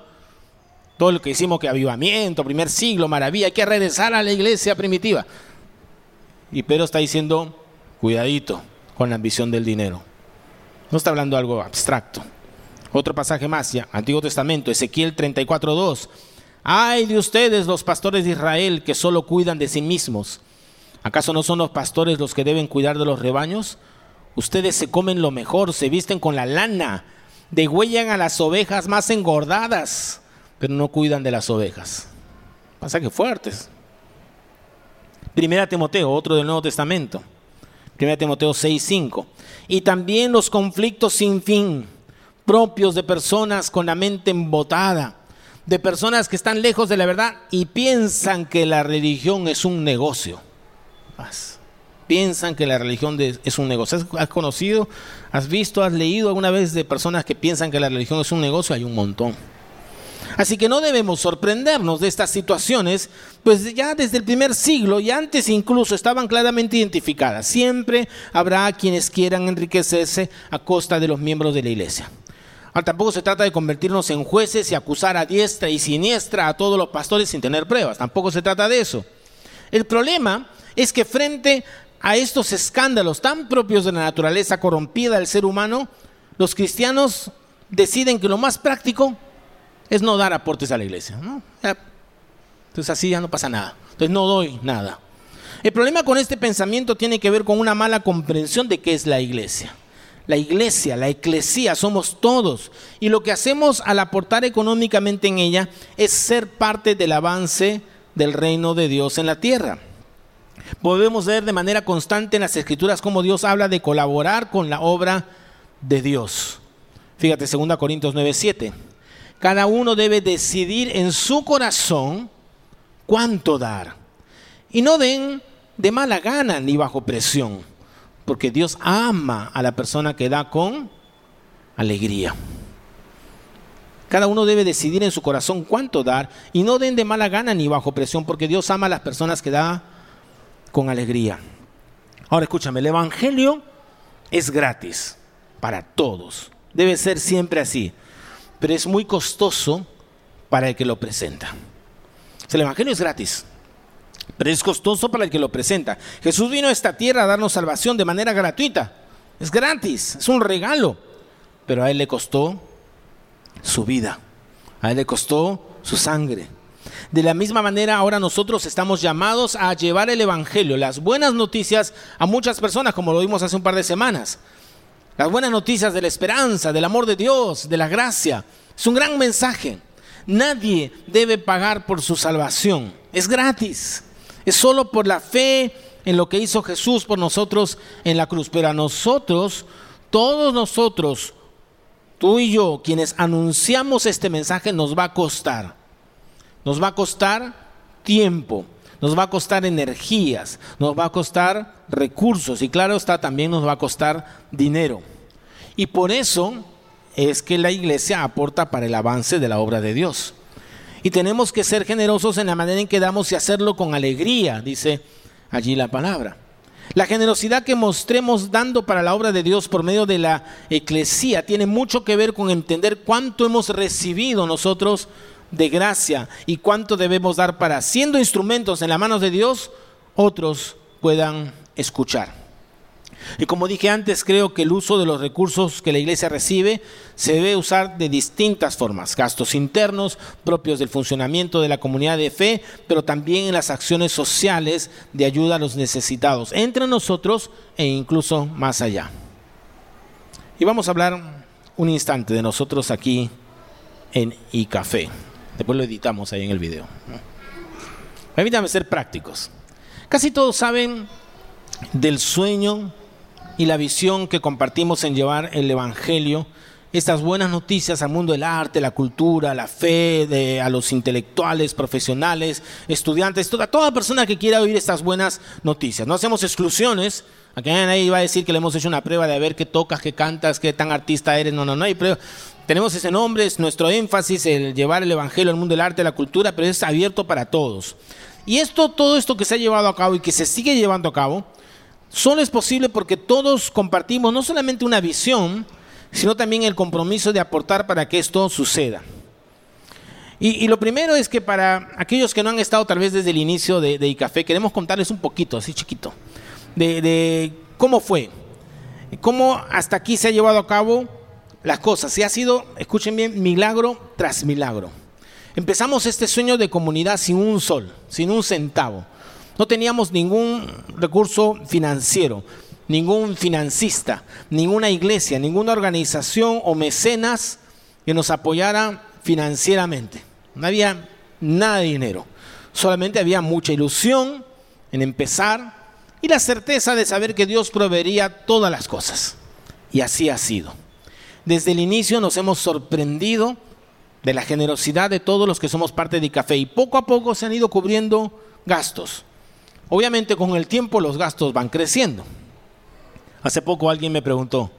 S2: Todo lo que decimos que avivamiento, primer siglo, maravilla, hay que regresar a la iglesia primitiva. Y Pedro está diciendo, cuidadito con la ambición del dinero. No está hablando de algo abstracto. Otro pasaje más, ya, Antiguo Testamento, Ezequiel 34.2. Ay de ustedes los pastores de Israel que solo cuidan de sí mismos. ¿Acaso no son los pastores los que deben cuidar de los rebaños? Ustedes se comen lo mejor, se visten con la lana, degüellan a las ovejas más engordadas, pero no cuidan de las ovejas. Pasa que fuertes. Primera Timoteo, otro del Nuevo Testamento. Primera Timoteo 6:5. Y también los conflictos sin fin, propios de personas con la mente embotada, de personas que están lejos de la verdad y piensan que la religión es un negocio piensan que la religión es un negocio. ¿Has conocido, has visto, has leído alguna vez de personas que piensan que la religión es un negocio? Hay un montón. Así que no debemos sorprendernos de estas situaciones, pues ya desde el primer siglo y antes incluso estaban claramente identificadas. Siempre habrá quienes quieran enriquecerse a costa de los miembros de la iglesia. Tampoco se trata de convertirnos en jueces y acusar a diestra y siniestra a todos los pastores sin tener pruebas. Tampoco se trata de eso. El problema es que frente a estos escándalos tan propios de la naturaleza corrompida del ser humano, los cristianos deciden que lo más práctico es no dar aportes a la iglesia. Entonces así ya no pasa nada. Entonces no doy nada. El problema con este pensamiento tiene que ver con una mala comprensión de qué es la iglesia. La iglesia, la eclesía, somos todos. Y lo que hacemos al aportar económicamente en ella es ser parte del avance del reino de Dios en la tierra. Podemos ver de manera constante en las escrituras cómo Dios habla de colaborar con la obra de Dios. Fíjate, 2 Corintios 9:7. Cada uno debe decidir en su corazón cuánto dar. Y no den de mala gana ni bajo presión, porque Dios ama a la persona que da con alegría. Cada uno debe decidir en su corazón cuánto dar y no den de mala gana ni bajo presión, porque Dios ama a las personas que da con alegría. Ahora escúchame, el Evangelio es gratis para todos. Debe ser siempre así, pero es muy costoso para el que lo presenta. El Evangelio es gratis, pero es costoso para el que lo presenta. Jesús vino a esta tierra a darnos salvación de manera gratuita. Es gratis, es un regalo. Pero a Él le costó su vida. A Él le costó su sangre. De la misma manera, ahora nosotros estamos llamados a llevar el Evangelio, las buenas noticias a muchas personas, como lo vimos hace un par de semanas. Las buenas noticias de la esperanza, del amor de Dios, de la gracia. Es un gran mensaje. Nadie debe pagar por su salvación. Es gratis. Es solo por la fe en lo que hizo Jesús por nosotros en la cruz. Pero a nosotros, todos nosotros, tú y yo, quienes anunciamos este mensaje, nos va a costar. Nos va a costar tiempo, nos va a costar energías, nos va a costar recursos y claro está, también nos va a costar dinero. Y por eso es que la iglesia aporta para el avance de la obra de Dios. Y tenemos que ser generosos en la manera en que damos y hacerlo con alegría, dice allí la palabra. La generosidad que mostremos dando para la obra de Dios por medio de la eclesía tiene mucho que ver con entender cuánto hemos recibido nosotros de gracia y cuánto debemos dar para, siendo instrumentos en las manos de Dios, otros puedan escuchar. Y como dije antes, creo que el uso de los recursos que la iglesia recibe se debe usar de distintas formas, gastos internos propios del funcionamiento de la comunidad de fe, pero también en las acciones sociales de ayuda a los necesitados, entre nosotros e incluso más allá. Y vamos a hablar un instante de nosotros aquí en iCafé. Después lo editamos ahí en el video. Permítanme ser prácticos. Casi todos saben del sueño y la visión que compartimos en llevar el Evangelio, estas buenas noticias al mundo del arte, la cultura, la fe, de, a los intelectuales, profesionales, estudiantes, toda, toda persona que quiera oír estas buenas noticias. No hacemos exclusiones. Aquí nadie va a decir que le hemos hecho una prueba de a ver qué tocas, qué cantas, qué tan artista eres. No, no, no hay prueba. Tenemos ese nombre, es nuestro énfasis, el llevar el Evangelio al mundo del arte, la cultura, pero es abierto para todos. Y esto, todo esto que se ha llevado a cabo y que se sigue llevando a cabo, solo es posible porque todos compartimos no solamente una visión, sino también el compromiso de aportar para que esto suceda. Y, lo primero es que para aquellos que no han estado tal vez desde el inicio de, de ICAFE, queremos contarles un poquito, así chiquito, de, de cómo fue, cómo hasta aquí se ha llevado a cabo las cosas. Y ha sido, escuchen bien, milagro tras milagro. Empezamos este sueño de comunidad sin un sol, sin un centavo. No teníamos ningún recurso financiero, ningún financista, ninguna iglesia, ninguna organización o mecenas que nos apoyara financieramente. No había nada de dinero. Solamente había mucha ilusión en empezar y la certeza de saber que Dios proveería todas las cosas. Y así ha sido. Desde el inicio nos hemos sorprendido de la generosidad de todos los que somos parte de Café y poco a poco se han ido cubriendo gastos. Obviamente con el tiempo los gastos van creciendo. Hace poco alguien me preguntó,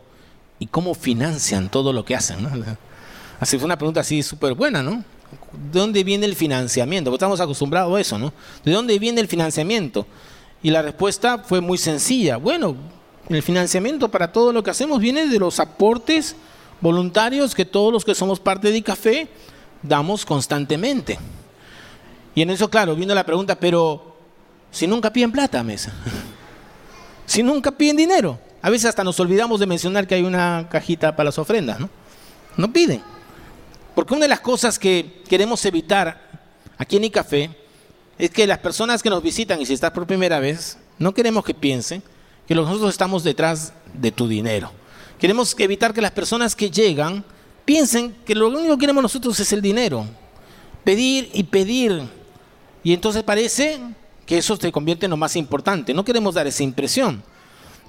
S2: ¿y cómo financian todo lo que hacen? <laughs> Así fue una pregunta así súper buena, ¿no? ¿De dónde viene el financiamiento? Porque estamos acostumbrados a eso, ¿no? ¿De dónde viene el financiamiento? Y la respuesta fue muy sencilla. Bueno, el financiamiento para todo lo que hacemos viene de los aportes voluntarios que todos los que somos parte de Café damos constantemente. Y en eso, claro, viendo la pregunta, pero si nunca piden plata, mesa? <laughs> si nunca piden dinero. A veces hasta nos olvidamos de mencionar que hay una cajita para las ofrendas, ¿no? No piden. Porque una de las cosas que queremos evitar aquí en Icafé es que las personas que nos visitan, y si estás por primera vez, no queremos que piensen que nosotros estamos detrás de tu dinero. Queremos evitar que las personas que llegan piensen que lo único que queremos nosotros es el dinero. Pedir y pedir. Y entonces parece que eso se convierte en lo más importante. No queremos dar esa impresión.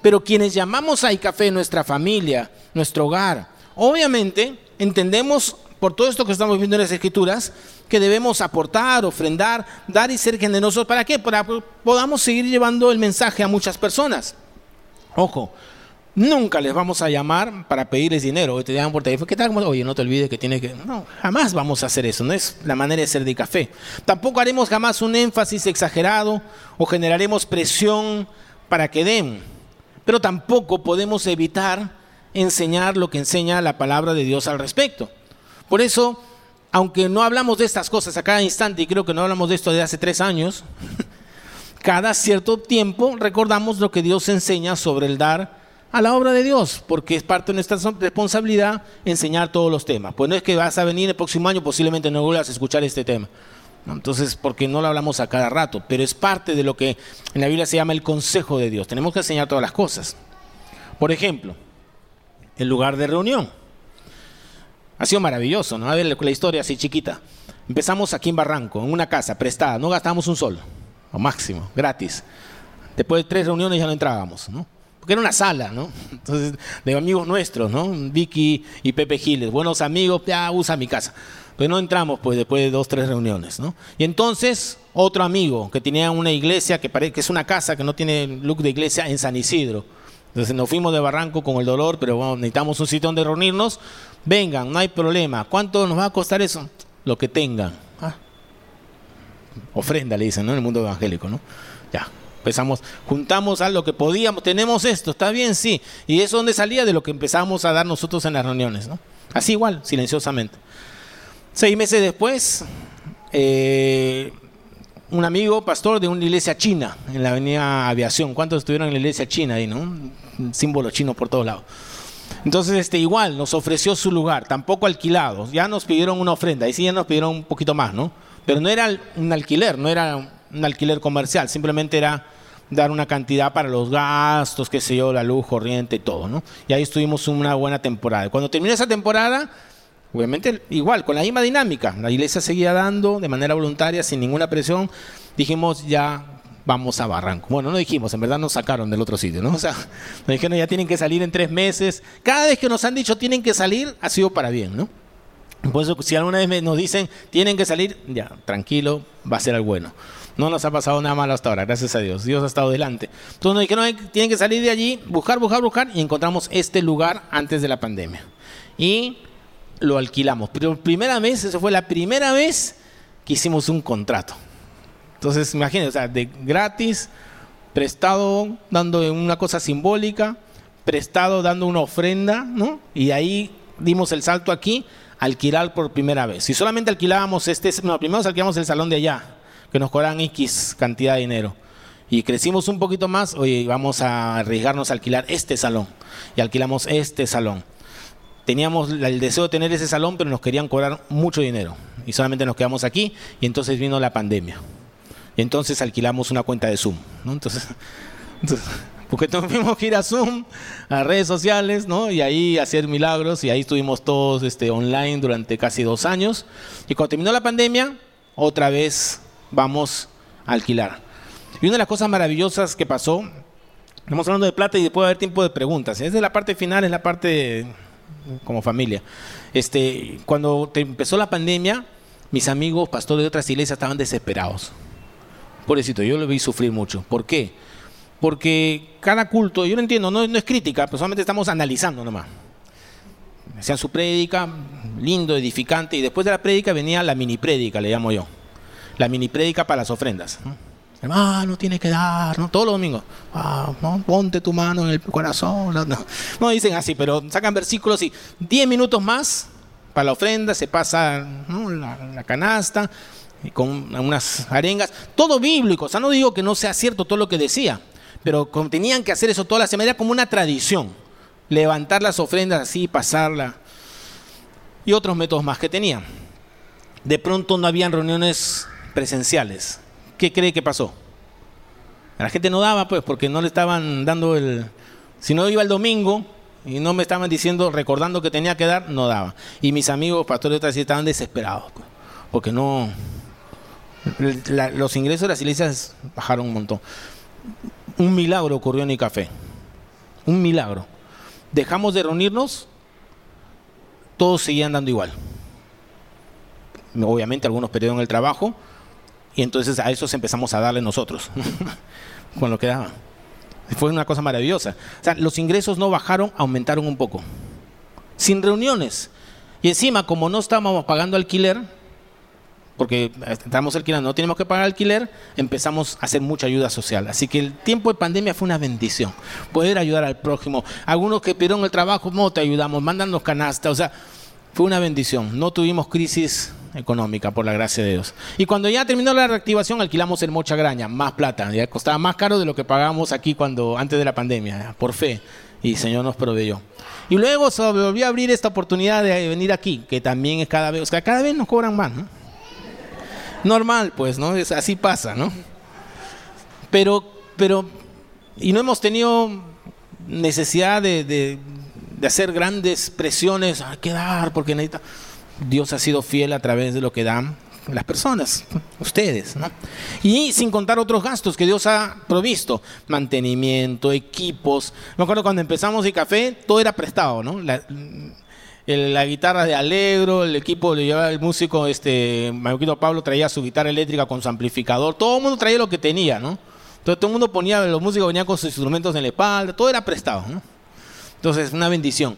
S2: Pero quienes llamamos a Café nuestra familia, nuestro hogar, obviamente entendemos por todo esto que estamos viendo en las escrituras, que debemos aportar, ofrendar, dar y ser generosos. ¿Para qué? Para que podamos seguir llevando el mensaje a muchas personas. Ojo, nunca les vamos a llamar para pedirles dinero. Te llaman por teléfono, ¿qué tal? Oye, no te olvides que tiene que... No, jamás vamos a hacer eso, no es la manera de ser de café. Tampoco haremos jamás un énfasis exagerado o generaremos presión para que den. Pero tampoco podemos evitar enseñar lo que enseña la palabra de Dios al respecto. Por eso, aunque no hablamos de estas cosas a cada instante, y creo que no hablamos de esto desde hace tres años, <laughs> cada cierto tiempo recordamos lo que Dios enseña sobre el dar a la obra de Dios, porque es parte de nuestra responsabilidad enseñar todos los temas. Pues no es que vas a venir el próximo año, posiblemente no vuelvas a escuchar este tema. Entonces, porque no lo hablamos a cada rato, pero es parte de lo que en la Biblia se llama el consejo de Dios. Tenemos que enseñar todas las cosas. Por ejemplo, el lugar de reunión. Ha sido maravilloso, ¿no? A ver la historia así chiquita. Empezamos aquí en Barranco, en una casa prestada, no gastamos un sol máximo, gratis. Después de tres reuniones ya no entrábamos, ¿no? Porque era una sala, ¿no? Entonces, de amigos nuestros, ¿no? Vicky y Pepe Giles, buenos amigos, ya usa mi casa. Pero no entramos, pues, después de dos, tres reuniones, ¿no? Y entonces, otro amigo que tenía una iglesia que parece que es una casa que no tiene look de iglesia en San Isidro. Entonces nos fuimos de Barranco con el dolor, pero bueno, necesitamos un sitio donde reunirnos. Vengan, no hay problema. ¿Cuánto nos va a costar eso? Lo que tengan ofrenda, le dicen, ¿no? En el mundo evangélico, ¿no? Ya, empezamos, juntamos a lo que podíamos, tenemos esto, está bien, sí. Y eso donde salía de lo que empezamos a dar nosotros en las reuniones, ¿no? Así igual, silenciosamente. Seis meses después, eh, un amigo, pastor de una iglesia china en la avenida Aviación. ¿Cuántos estuvieron en la iglesia china ahí, no? Símbolo chino por todos lados. Entonces, este, igual, nos ofreció su lugar, tampoco alquilado. Ya nos pidieron una ofrenda, y sí ya nos pidieron un poquito más, ¿no? Pero no era un alquiler, no era un alquiler comercial, simplemente era dar una cantidad para los gastos, qué sé yo, la luz, corriente, todo, ¿no? Y ahí estuvimos una buena temporada. Cuando terminó esa temporada, obviamente igual, con la misma dinámica, la iglesia seguía dando de manera voluntaria, sin ninguna presión, dijimos ya vamos a Barranco. Bueno, no dijimos, en verdad nos sacaron del otro sitio, ¿no? <laughs> O sea, nos dijeron ya tienen que salir en tres meses. Cada vez que nos han dicho tienen que salir, ha sido para bien, ¿no? Por eso, si alguna vez nos dicen tienen que salir, ya, tranquilo, va a ser algo bueno. No nos ha pasado nada malo hasta ahora, gracias a Dios. Dios ha estado delante. Entonces nos dijeron tienen que salir de allí, buscar, buscar, buscar, y encontramos este lugar antes de la pandemia. Y lo alquilamos. Pero primera vez, eso fue la primera vez que hicimos un contrato. Entonces, imagínense, o sea, de gratis, prestado dando una cosa simbólica, prestado dando una ofrenda, ¿no? Y ahí dimos el salto aquí alquilar por primera vez. Si solamente alquilábamos este, no, primero alquilamos el salón de allá, que nos cobran X cantidad de dinero. Y crecimos un poquito más, oye, vamos a arriesgarnos a alquilar este salón. Y alquilamos este salón. Teníamos el deseo de tener ese salón, pero nos querían cobrar mucho dinero. Y solamente nos quedamos aquí, y entonces vino la pandemia. Y entonces alquilamos una cuenta de Zoom. ¿no? entonces <laughs> porque tuvimos que ir a Zoom, a redes sociales, ¿no? Y ahí hacer milagros y ahí estuvimos todos este, online durante casi dos años. Y cuando terminó la pandemia, otra vez vamos a alquilar. Y una de las cosas maravillosas que pasó, estamos hablando de plata y después va a haber tiempo de preguntas. Es de la parte final, es la parte como familia. Este, cuando empezó la pandemia, mis amigos, pastores de otras iglesias, estaban desesperados. Pobrecito, yo lo vi sufrir mucho. ¿Por qué? porque cada culto, yo no entiendo, no, es crítica, pero solamente estamos analizando nomás. Hacían su prédica, lindo, edificante, y después de la prédica venía la mini prédica, le llamo yo. La mini prédica para las ofrendas. Hermano, tiene que dar, ¿no? Todos los domingos. Ah, Ponte tu mano en el corazón. No, dicen así, pero sacan versículos y 10 minutos más para la ofrenda, se pasa la canasta, con unas arengas, todo bíblico, o sea, no digo que no sea cierto todo lo que decía, pero tenían que hacer eso toda la semana, era como una tradición, levantar las ofrendas así, pasarla, y otros métodos más que tenían. De pronto no habían reuniones presenciales. ¿Qué cree que pasó? La gente no daba, pues, porque no le estaban dando el... Si no iba el domingo y no me estaban diciendo, recordando que tenía que dar, no daba. Y mis amigos pastores estaban desesperados, pues, porque no... los ingresos de las iglesias bajaron un montón. Un milagro ocurrió en el café. Un milagro. Dejamos de reunirnos, todos seguían dando igual. Obviamente algunos perdieron el trabajo, y entonces a esos empezamos a darle nosotros, <laughs> con lo que daba. Fue una cosa maravillosa. O sea, los ingresos no bajaron, aumentaron un poco. Sin reuniones. Y encima, como no estábamos pagando alquiler, porque estamos alquilando, no tenemos que pagar alquiler, empezamos a hacer mucha ayuda social. Así que el tiempo de pandemia fue una bendición. Poder ayudar al prójimo. Algunos que pidieron el trabajo, no te ayudamos, mándanos canasta. O sea, fue una bendición. No tuvimos crisis económica, por la gracia de Dios. Y cuando ya terminó la reactivación, alquilamos el Mocha Graña, más plata, ya costaba más caro de lo que pagábamos aquí cuando antes de la pandemia, por fe. Y el Señor nos proveyó. Y luego se volvió a abrir esta oportunidad de venir aquí, que también es cada vez, o sea, cada vez nos cobran más, ¿no? Normal, pues, ¿no? Es, así pasa, ¿no? Pero, pero, y no hemos tenido necesidad de, de, hacer grandes presiones, hay que dar, porque necesita Dios ha sido fiel a través de lo que dan las personas, ustedes, ¿no? Y sin contar otros gastos que Dios ha provisto, mantenimiento, equipos. Me acuerdo cuando empezamos el café, todo era prestado, ¿no? La, guitarra de Alegro, el equipo el músico, este, Marquito Pablo traía su guitarra eléctrica con su amplificador, todo el mundo traía lo que tenía, ¿no? Entonces todo el mundo ponía, los músicos venían con sus instrumentos en la espalda, todo era prestado, ¿no? Entonces, una bendición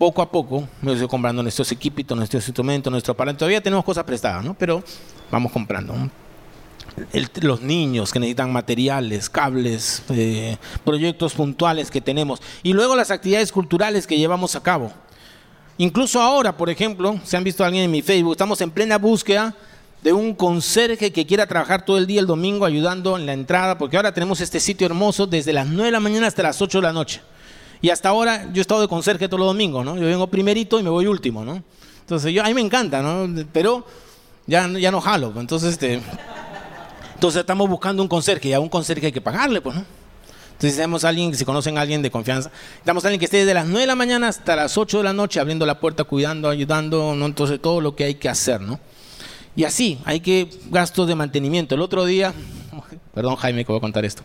S2: poco a poco me estoy comprando nuestros equipitos, nuestros instrumentos, nuestro aparato. Todavía tenemos cosas prestadas, ¿no? Pero vamos comprando. los niños que necesitan materiales, cables, eh, proyectos puntuales que tenemos. Y luego las actividades culturales que llevamos a cabo. Incluso ahora, por ejemplo, se han visto alguien en mi Facebook, estamos en plena búsqueda de un conserje que quiera trabajar todo el día el domingo ayudando en la entrada, porque ahora tenemos este sitio hermoso desde las 9 de la mañana hasta las 8 de la noche. Y hasta ahora yo he estado de conserje todos los domingos, ¿no? Yo vengo primerito y me voy último, ¿no? Entonces, yo, a mí me encanta, ¿no? Pero ya, ya no jalo. Pues. Entonces, este, entonces estamos buscando un conserje y a un conserje hay que pagarle, pues, ¿no? Entonces tenemos a alguien, si conocen a alguien de confianza, tenemos a alguien que esté desde las 9 de la mañana hasta las 8 de la noche abriendo la puerta, cuidando, ayudando, ¿no? Entonces todo lo que hay que hacer, ¿no? Y así, hay que gastos de mantenimiento. El otro día, <laughs> perdón Jaime que voy a contar esto.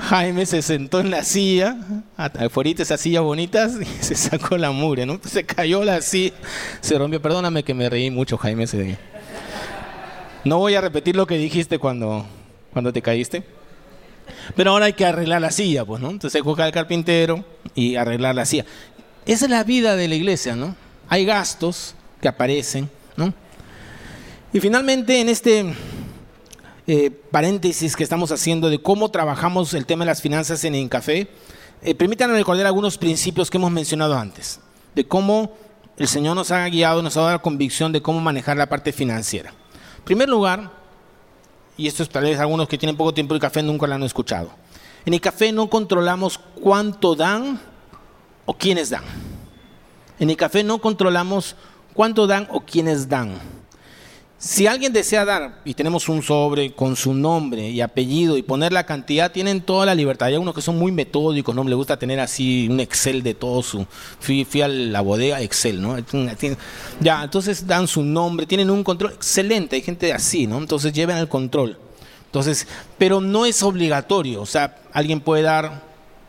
S2: Jaime se sentó en la silla, afuera esas sillas bonitas, y se sacó la mure, ¿no? Se cayó la silla, se rompió. Perdóname que me reí mucho, Jaime. No voy a repetir lo que dijiste cuando, cuando te caíste. Pero ahora hay que arreglar la silla, pues, ¿no? Entonces coge al carpintero y arreglar la silla. Esa es la vida de la iglesia, ¿no? Hay gastos que aparecen, ¿no? Y finalmente en este eh, paréntesis que estamos haciendo de cómo trabajamos el tema de las finanzas en el café, eh, permítanme recordar algunos principios que hemos mencionado antes, de cómo el Señor nos ha guiado, nos ha dado la convicción de cómo manejar la parte financiera. En primer lugar, y esto es tal vez algunos que tienen poco tiempo de café nunca lo han escuchado, en el café no controlamos cuánto dan o quiénes dan. En el café no controlamos cuánto dan o quiénes dan. Si alguien desea dar, y tenemos un sobre con su nombre y apellido y poner la cantidad, tienen toda la libertad. Hay unos que son muy metódicos, ¿no? Le gusta tener así un Excel de todo su... Fui, a la bodega Excel, ¿no? Ya, entonces dan su nombre, tienen un control excelente. Hay gente así, ¿no? Entonces lleven el control. Entonces, pero no es obligatorio. O sea, alguien puede dar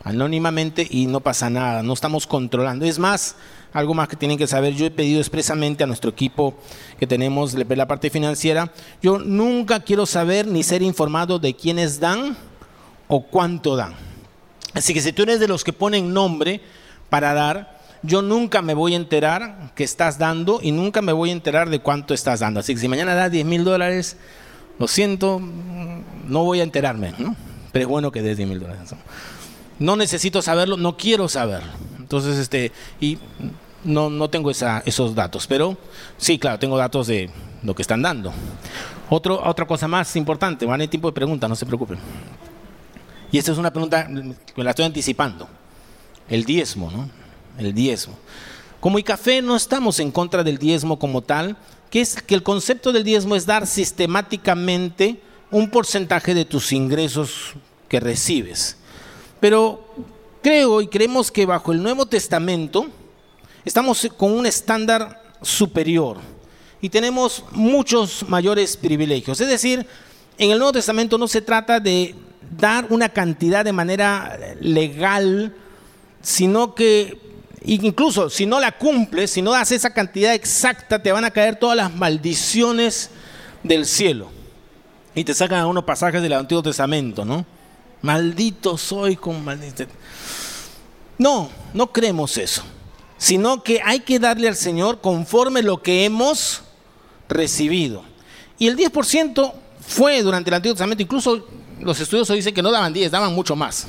S2: anónimamente y no pasa nada. No estamos controlando. Es más, algo más que tienen que saber, yo he pedido expresamente a nuestro equipo que tenemos la parte financiera, yo nunca quiero saber ni ser informado de quiénes dan o cuánto dan. Así que si tú eres de los que ponen nombre para dar, yo nunca me voy a enterar que estás dando y nunca me voy a enterar de cuánto estás dando. Así que si mañana das 10 mil dólares, lo siento, no voy a enterarme, ¿no? Pero es bueno que des 10 mil dólares. No necesito saberlo, no quiero saberlo. Entonces, este, y no, no tengo esos datos, pero sí, claro, tengo datos de lo que están dando. Otra cosa más importante, van a tipo de preguntas, no se preocupen. Y esta es una pregunta que la estoy anticipando. El diezmo, ¿no? El diezmo. Como café no estamos en contra del diezmo como tal, que es que el concepto del diezmo es dar sistemáticamente un porcentaje de tus ingresos que recibes. Pero creo y creemos que bajo el Nuevo Testamento estamos con un estándar superior y tenemos muchos mayores privilegios. Es decir, en el Nuevo Testamento no se trata de dar una cantidad de manera legal, sino que incluso si no la cumples, si no das esa cantidad exacta, te van a caer todas las maldiciones del cielo. Y te sacan algunos pasajes del Antiguo Testamento, ¿no? Maldito soy con maldito. No, no creemos eso, sino que hay que darle al Señor conforme lo que hemos recibido. Y el 10% fue durante el Antiguo Testamento, incluso los estudiosos dicen que no daban 10, daban mucho más.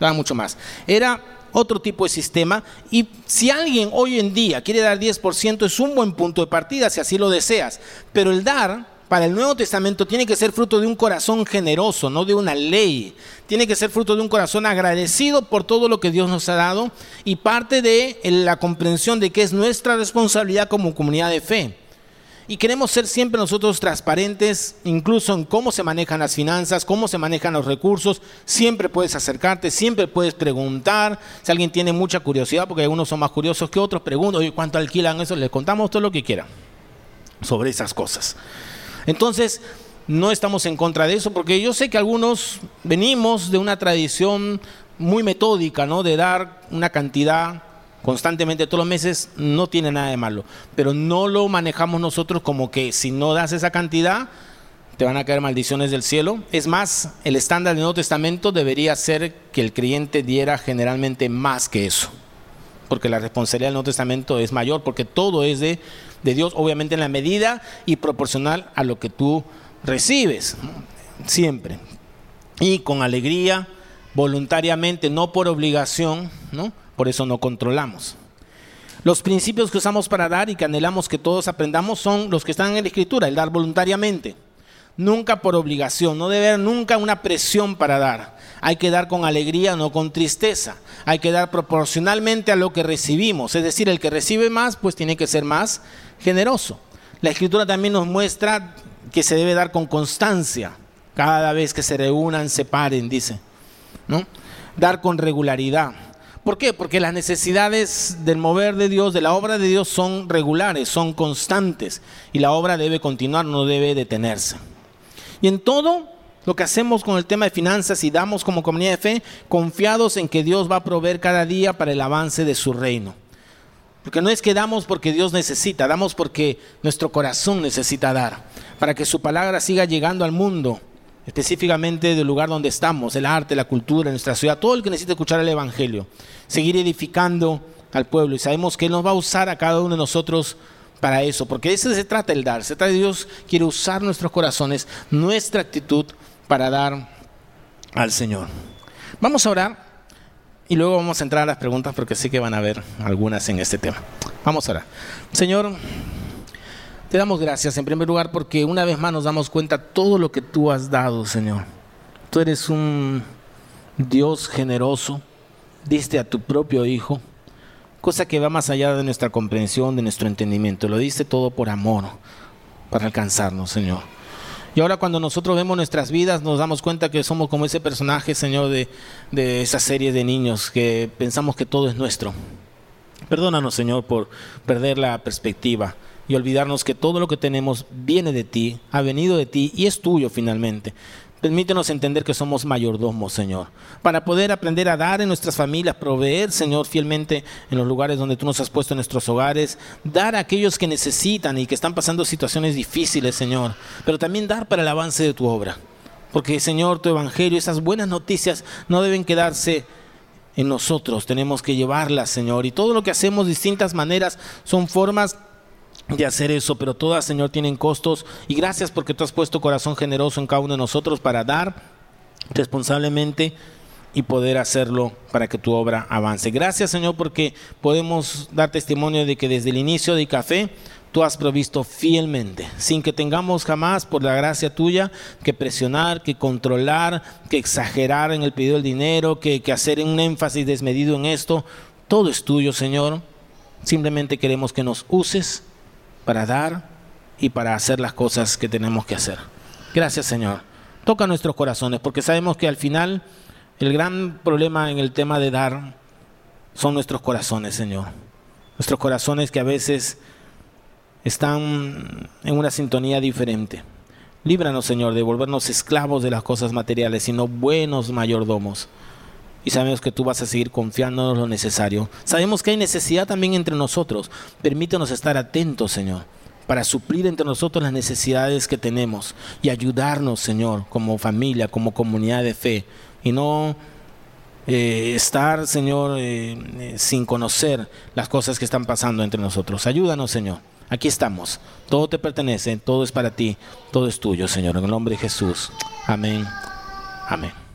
S2: Daban mucho más. Era otro tipo de sistema y si alguien hoy en día quiere dar 10% es un buen punto de partida si así lo deseas. Pero el dar para el Nuevo Testamento tiene que ser fruto de un corazón generoso, no de una ley. Tiene que ser fruto de un corazón agradecido por todo lo que Dios nos ha dado y parte de la comprensión de que es nuestra responsabilidad como comunidad de fe. Y queremos ser siempre nosotros transparentes, incluso en cómo se manejan las finanzas, cómo se manejan los recursos. Siempre puedes acercarte, siempre puedes preguntar. Si alguien tiene mucha curiosidad, porque algunos son más curiosos que otros, pregunto, oye, ¿cuánto alquilan eso? Les contamos todo lo que quieran sobre esas cosas. Entonces, no estamos en contra de eso, porque yo sé que algunos venimos de una tradición muy metódica, ¿no? De dar una cantidad constantemente todos los meses, no tiene nada de malo. Pero no lo manejamos nosotros como que si no das esa cantidad, te van a caer maldiciones del cielo. Es más, el estándar del Nuevo Testamento debería ser que el creyente diera generalmente más que eso. Porque la responsabilidad del Nuevo Testamento es mayor, porque todo es de, de Dios, obviamente en la medida y proporcional a lo que tú recibes. Siempre. Y con alegría, voluntariamente, no por obligación, ¿no? por eso no controlamos. Los principios que usamos para dar y que anhelamos que todos aprendamos son los que están en la escritura, el dar voluntariamente. Nunca por obligación, no debe haber nunca una presión para dar. Hay que dar con alegría, no con tristeza. Hay que dar proporcionalmente a lo que recibimos. Es decir, el que recibe más, pues tiene que ser más generoso. La escritura también nos muestra que se debe dar con constancia. Cada vez que se reúnan, se paren, dice. ¿no? Dar con regularidad. ¿Por qué? Porque las necesidades del mover de Dios, de la obra de Dios, son regulares, son constantes. Y la obra debe continuar, no debe detenerse. Y en todo lo que hacemos con el tema de finanzas y damos como comunidad de fe, confiados en que Dios va a proveer cada día para el avance de su reino. Porque no es que damos porque Dios necesita, damos porque nuestro corazón necesita dar, para que su palabra siga llegando al mundo específicamente del lugar donde estamos, el arte, la cultura, nuestra ciudad, todo el que necesita escuchar el Evangelio, seguir edificando al pueblo. Y sabemos que Él nos va a usar a cada uno de nosotros para eso, porque de eso se trata el dar. Se trata de Dios quiere usar nuestros corazones, nuestra actitud para dar al Señor. Vamos a orar y luego vamos a entrar a las preguntas porque sé que van a haber algunas en este tema. Vamos a orar. Señor, te damos gracias en primer lugar porque una vez más nos damos cuenta todo lo que tú has dado, Señor. Tú eres un Dios generoso, diste a tu propio Hijo, cosa que va más allá de nuestra comprensión, de nuestro entendimiento. Lo diste todo por amor, para alcanzarnos, Señor. Y ahora cuando nosotros vemos nuestras vidas nos damos cuenta que somos como ese personaje, Señor, de, de esa serie de niños que pensamos que todo es nuestro. Perdónanos, Señor, por perder la perspectiva y olvidarnos que todo lo que tenemos viene de ti, ha venido de ti y es tuyo finalmente. Permítenos entender que somos mayordomos, Señor, para poder aprender a dar en nuestras familias, proveer, Señor, fielmente en los lugares donde tú nos has puesto en nuestros hogares, dar a aquellos que necesitan y que están pasando situaciones difíciles, Señor, pero también dar para el avance de tu obra. Porque, Señor, tu evangelio, esas buenas noticias no deben quedarse en nosotros, tenemos que llevarlas, Señor, y todo lo que hacemos distintas maneras son formas de hacer eso, pero todas, Señor, tienen costos y gracias porque tú has puesto corazón generoso en cada uno de nosotros para dar responsablemente y poder hacerlo para que tu obra avance. Gracias, Señor, porque podemos dar testimonio de que desde el inicio de Café tú has provisto fielmente, sin que tengamos jamás, por la gracia tuya, que presionar, que controlar, que exagerar en el pedido del dinero, que, que hacer un énfasis desmedido en esto. Todo es tuyo, Señor. Simplemente queremos que nos uses para dar y para hacer las cosas que tenemos que hacer. Gracias, Señor. Toca nuestros corazones, porque sabemos que al final el gran problema en el tema de dar son nuestros corazones, Señor. Nuestros corazones que a veces están en una sintonía diferente. Líbranos, Señor, de volvernos esclavos de las cosas materiales, sino buenos mayordomos. Y sabemos que tú vas a seguir confiándonos lo necesario. Sabemos que hay necesidad también entre nosotros. Permítenos estar atentos, Señor, para suplir entre nosotros las necesidades que tenemos y ayudarnos, Señor, como familia, como comunidad de fe. Y no eh, estar, Señor, eh, eh, sin conocer las cosas que están pasando entre nosotros. Ayúdanos, Señor. Aquí estamos. Todo te pertenece, todo es para ti, todo es tuyo, Señor. En el nombre de Jesús. Amén. Amén.